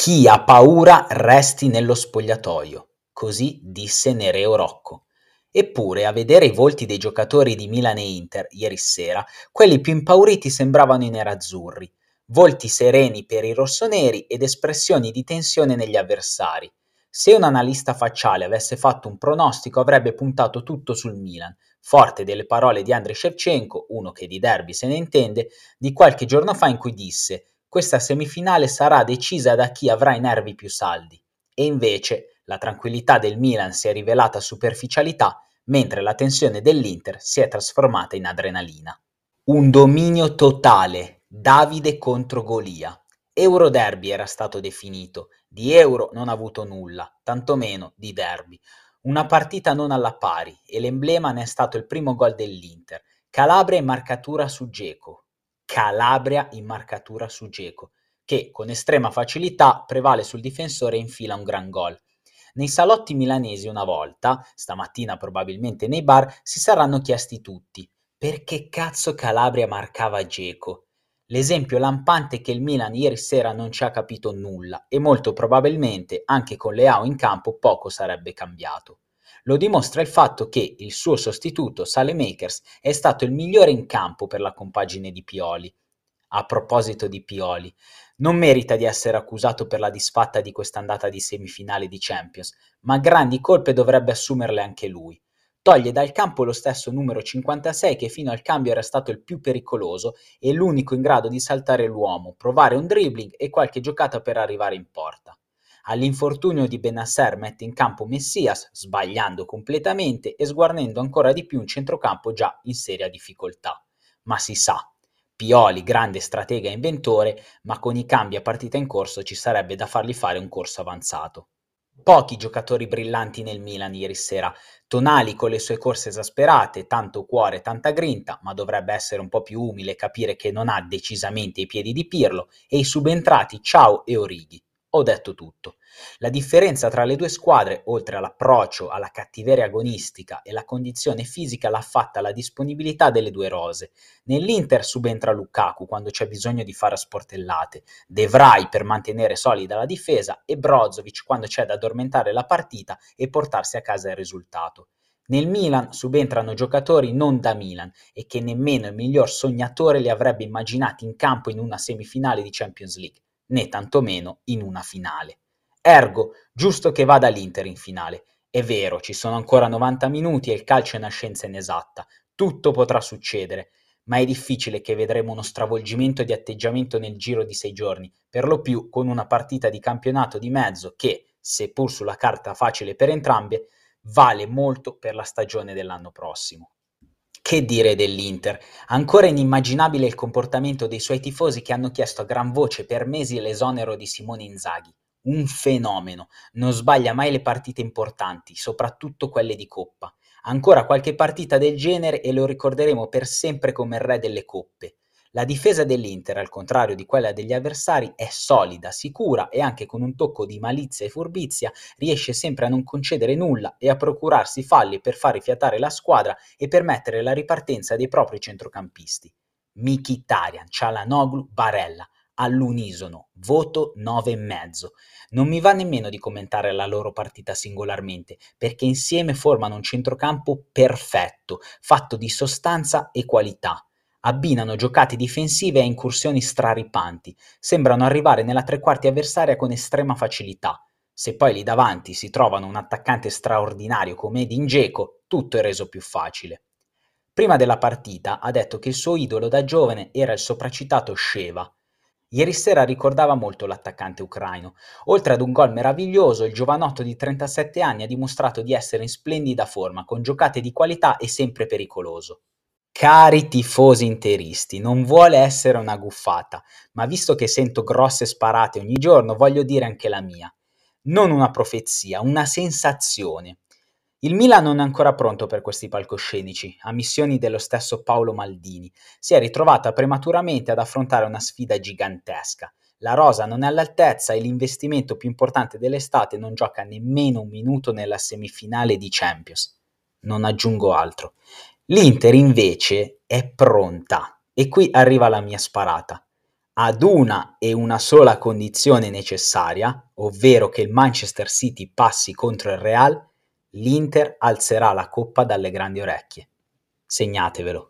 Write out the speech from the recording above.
Chi ha paura resti nello spogliatoio, così disse Nereo Rocco. Eppure, a vedere i volti dei giocatori di Milan e Inter ieri sera, quelli più impauriti sembravano i nerazzurri, volti sereni per i rossoneri ed espressioni di tensione negli avversari. Se un analista facciale avesse fatto un pronostico avrebbe puntato tutto sul Milan, forte delle parole di Andrei Shevchenko, uno che di derby se ne intende, di qualche giorno fa in cui disse questa semifinale sarà decisa da chi avrà i nervi più saldi. E invece la tranquillità del Milan si è rivelata superficialità, mentre la tensione dell'Inter si è trasformata in adrenalina. Un dominio totale, Davide contro Golia. Euroderby era stato definito, di euro non ha avuto nulla, tantomeno di derby. Una partita non alla pari e l'emblema ne è stato il primo gol dell'Inter. Calabria in marcatura su Geco. Calabria in marcatura su Geco, che con estrema facilità prevale sul difensore e infila un gran gol. Nei salotti milanesi una volta, stamattina probabilmente nei bar, si saranno chiesti tutti perché cazzo Calabria marcava Geco? L'esempio lampante è che il Milan ieri sera non ci ha capito nulla e molto probabilmente anche con Leao in campo poco sarebbe cambiato. Lo dimostra il fatto che il suo sostituto Salemakers è stato il migliore in campo per la compagine di Pioli. A proposito di Pioli, non merita di essere accusato per la disfatta di quest'andata di semifinale di Champions, ma grandi colpe dovrebbe assumerle anche lui. Toglie dal campo lo stesso numero 56 che fino al cambio era stato il più pericoloso e l'unico in grado di saltare l'uomo, provare un dribbling e qualche giocata per arrivare in porta. All'infortunio di Benasser mette in campo Messias, sbagliando completamente e sguarnendo ancora di più un centrocampo già in seria difficoltà. Ma si sa, Pioli, grande stratega e inventore, ma con i cambi a partita in corso ci sarebbe da fargli fare un corso avanzato. Pochi giocatori brillanti nel Milan ieri sera, Tonali con le sue corse esasperate, tanto cuore, tanta grinta, ma dovrebbe essere un po' più umile capire che non ha decisamente i piedi di Pirlo, e i subentrati Ciao e Orighi. Ho detto tutto. La differenza tra le due squadre, oltre all'approccio, alla cattiveria agonistica e la condizione fisica, l'ha fatta la disponibilità delle due rose. Nell'Inter subentra Lukaku quando c'è bisogno di fare sportellate, De Vrij per mantenere solida la difesa e Brozovic quando c'è da addormentare la partita e portarsi a casa il risultato. Nel Milan subentrano giocatori non da Milan e che nemmeno il miglior sognatore li avrebbe immaginati in campo in una semifinale di Champions League, né tantomeno in una finale. Ergo, giusto che vada l'Inter in finale. È vero, ci sono ancora 90 minuti e il calcio è una scienza inesatta. Tutto potrà succedere, ma è difficile che vedremo uno stravolgimento di atteggiamento nel giro di sei giorni, per lo più con una partita di campionato di mezzo che, seppur sulla carta facile per entrambe, vale molto per la stagione dell'anno prossimo. Che dire dell'Inter? Ancora inimmaginabile il comportamento dei suoi tifosi che hanno chiesto a gran voce per mesi l'esonero di Simone Inzaghi un fenomeno, non sbaglia mai le partite importanti, soprattutto quelle di coppa. Ancora qualche partita del genere e lo ricorderemo per sempre come il re delle coppe. La difesa dell'Inter, al contrario di quella degli avversari, è solida, sicura e anche con un tocco di malizia e furbizia riesce sempre a non concedere nulla e a procurarsi falli per far rifiatare la squadra e permettere la ripartenza dei propri centrocampisti. Mkhitaryan, Cialanoglu, Barella all'unisono, voto 9,5. Non mi va nemmeno di commentare la loro partita singolarmente, perché insieme formano un centrocampo perfetto, fatto di sostanza e qualità. Abbinano giocate difensive a incursioni straripanti, sembrano arrivare nella tre quarti avversaria con estrema facilità. Se poi lì davanti si trovano un attaccante straordinario come Edin Dzeko, tutto è reso più facile. Prima della partita ha detto che il suo idolo da giovane era il sopracitato Sheva, Ieri sera ricordava molto l'attaccante ucraino. Oltre ad un gol meraviglioso, il giovanotto di 37 anni ha dimostrato di essere in splendida forma, con giocate di qualità e sempre pericoloso. Cari tifosi interisti, non vuole essere una guffata, ma visto che sento grosse sparate ogni giorno, voglio dire anche la mia. Non una profezia, una sensazione. Il Milan non è ancora pronto per questi palcoscenici, a missioni dello stesso Paolo Maldini. Si è ritrovata prematuramente ad affrontare una sfida gigantesca. La rosa non è all'altezza e l'investimento più importante dell'estate non gioca nemmeno un minuto nella semifinale di Champions. Non aggiungo altro. L'Inter invece è pronta e qui arriva la mia sparata. ad una e una sola condizione necessaria, ovvero che il Manchester City passi contro il Real, l'Inter alzerà la coppa dalle grandi orecchie. Segnatevelo.